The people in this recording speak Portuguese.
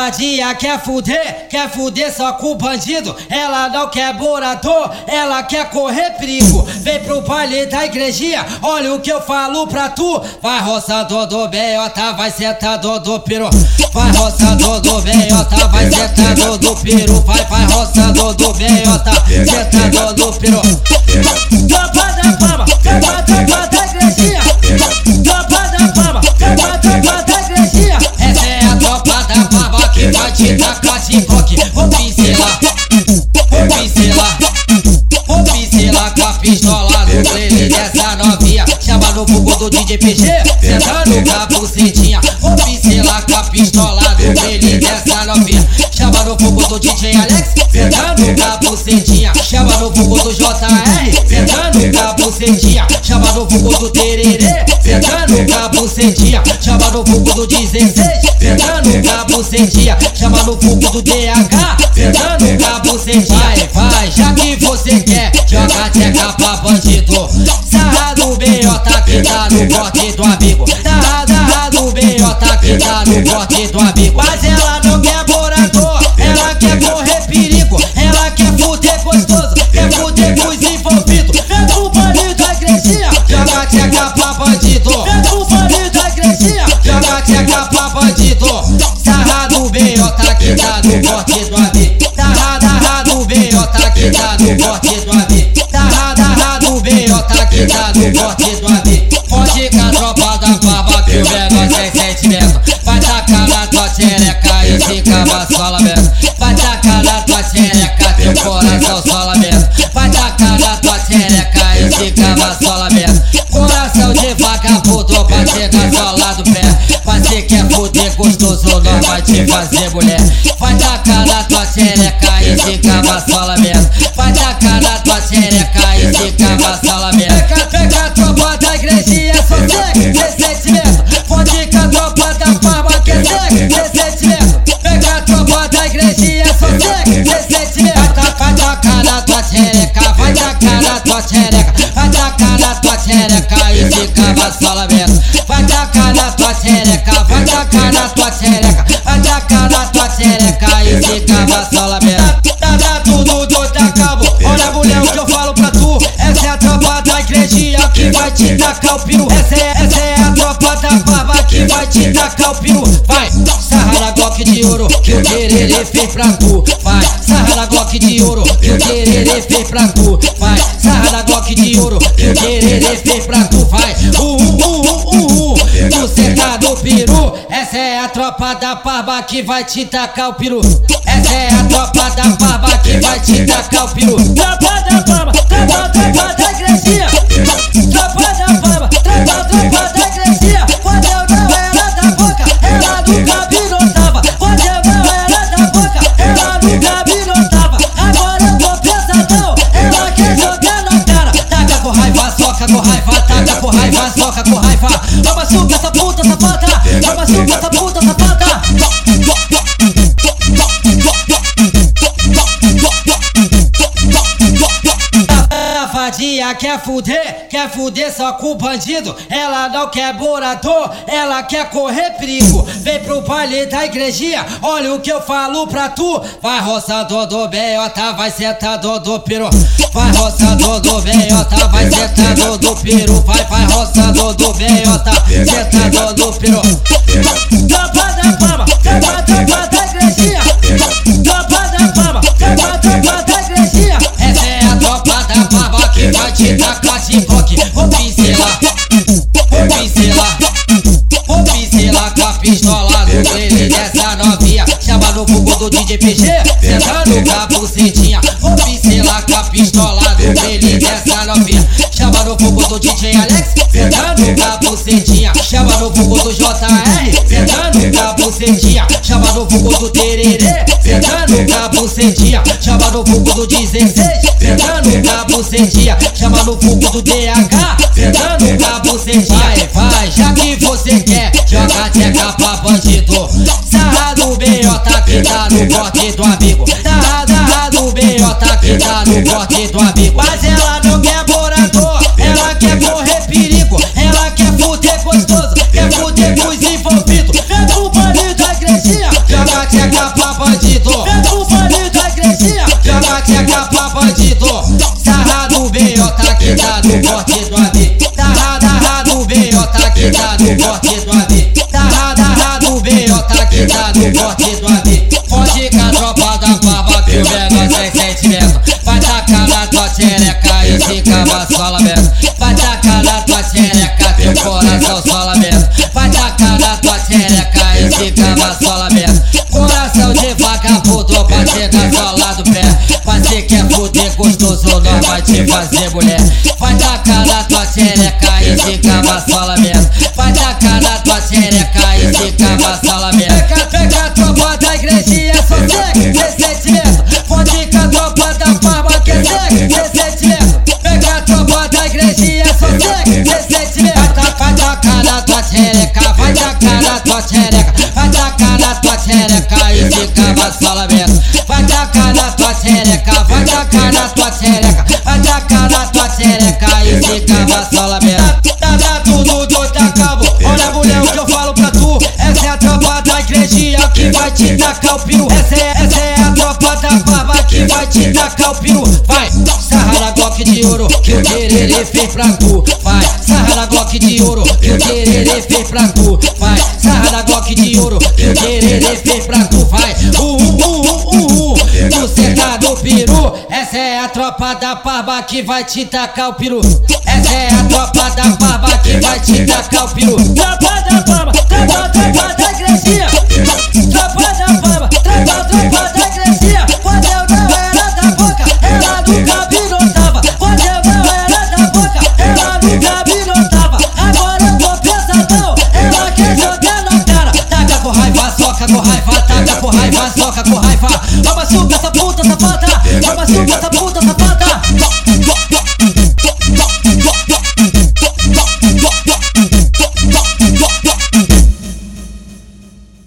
safadinha quer fuder, quer fuder só com bandido. Ela não quer morador, ela quer correr perigo. Vem pro baile da igrejinha, olha o que eu falo pra tu. Vai roçando do beiota, vai sentando do peru. Vai roçando do beiota, vai sentando do peru. Vai, vai roçando do beiota, sentando do peru. Tropa da fama, tropa, tropa da igrejinha. Que fogo do DJ PG, sentando com a bucetinha. Vou pincelar com a pistola no trailer dessa novinha. Chama no fogo do DJ Alex, sentando com a bucetinha. Chama no fogo do JR, sentando com a bucetinha. Chama no fogo do Tererê, sentando com a bucetinha. Chama no fogo do 16, sentando com a bucetinha. Chama no fogo do DH, sentando com a bucetinha. Vai, vai, já que você quer, joga tcheca pra bandido. Sarra no corte do amigo. Sarra, sarra do BJ que tá no corte do amigo. Mas ela não quer morador, ela quer correr perigo. Ela quer fuder gostoso, quer fuder com os envolvidos. Vem pro baile da joga tcheca pra bandido. Vem pro baile da joga tcheca pra bandido. Sarra do BJ que tá no corte do amigo. Que tá no corte do amigo. Do BJ que tá no corte do amigo. Gostoso, nós vai te fazer mulher. Vai tacar na tua xereca e fica vassola mesmo. Vai tacar na tua xereca e fica vassola mesmo. Pega, pega a tropa da igrejinha, só segue, sem sentimento. Pode com a tropa da farma que é segue, sem sentimento. Pega a tropa da igrejinha, só segue, sem sentimento. Vai tacar, na tua xereca, vai tacar na tua xereca. Vai tacar na tua xereca e fica vassola mesmo. Vai tacar na tua xereca, vai tacar xereca e fica vassola mesmo. Tá, tudo doido, acabou. Olha mulher, o que eu falo pra tu. Essa é a tropa da igrejinha que vai te tacar o peru. Essa é, essa é a tropa da barba que vai te tacar o peru. Vai, sarra na de ouro que o tererê fez pra tu. Vai, sarra na de ouro que o tererê fez pra tu. Vai, sarra na de ouro que o tererê fez pra tu. Vai, uh, uh, uh, uh, uh. Peru. Essa é a tropa da barba que vai te tacar o peru. Essa é a tropa da barba que vai te tacar o peru. Tropa da barba, tropa, tropa da igrejinha. Tropa com raiva, taca com raiva, soca com raiva. Vamos machuca essa puta safada, vamos machuca essa puta Safadinha quer fuder, quer fuder só com bandido. Ela não quer morador, ela quer correr perigo. Vem pro baile da igrejinha, olha o que eu falo pra tu. Vai roçando do beiota, vai sentando do peru. Vai roçando do beiota, vai sentando do peru. Vai, vai roçando do beiota, sentando do peru. Tropa da fama, tropa, tropa da igrejinha. A bucetinha. Vou pincelar com a pistola no trailer dessa novinha. Chama no fogo do DJ Alex, sentando com a bucetinha. Chama no fogo do JR, sentando com a bucetinha. Chama no fogo do Tererê, sentando com a bucetinha. Chama no fogo do 16, sentando com a bucetinha. Chama no fogo do DH, sentando com a bucetinha. Vai, vai, já que você quer, joga tcheca pra bandido. Sarra do BJ tá no corte do amigo. No corte do amigo. Mas ela não quer morador, ela quer correr perigo. Ela quer fuder gostoso, quer fuder com os envolvidos. Vem pro baile da igrejinha, joga tcheca pra bandido. Vem pro baile da igrejinha, joga tcheca pra bandido. Tá que tá no corte do AV. Sarra, sarra do tá que corte do AV. Sarra, sarra do tá que tá no do AV. vassola mesmo. Vai tacar na tua xereca, teu coração sola mesmo. Vai tacar na tua xereca e fica vassola mesmo. Coração de vagabundo pra chegar sola do pé. Mas se quer fuder gostoso, nós vai te fazer mulher. Vai tacar na tua xereca e fica vassola mesmo. Vai Vai tacar na tua xereca, vai tacar na tua xereca, vai tacar na tua xereca e fica vassola mesmo. Tá, tá tudo doido, acabou. Olha, mulher, o que eu falo pra tu. Essa é a tropa da igrejinha que vai te tacar o peru. Essa é, essa é a tropa da barba que vai te tacar o peru. Vai, sarra na de ouro que o tererê fez pra tu. Vai, sarra na de ouro que o tererê fez pra tu. Vai, sarra na de ouro que o tererê fez Essa é a tropa da barba que vai te tacar o peru. Essa é a tropa da barba que vai te tacar o peru. Tropa da barba, tropa, tropa da igrejinha. Tropa da barba, tropa, tropa da igrejinha. Quando eu não era da boca, ela nunca me notava. Quando eu não era da boca, ela nunca me notava. Agora eu tô pesadão, ela quer jogar na cara. Taca com raiva, soca com raiva, taca com raiva, soca com raiva.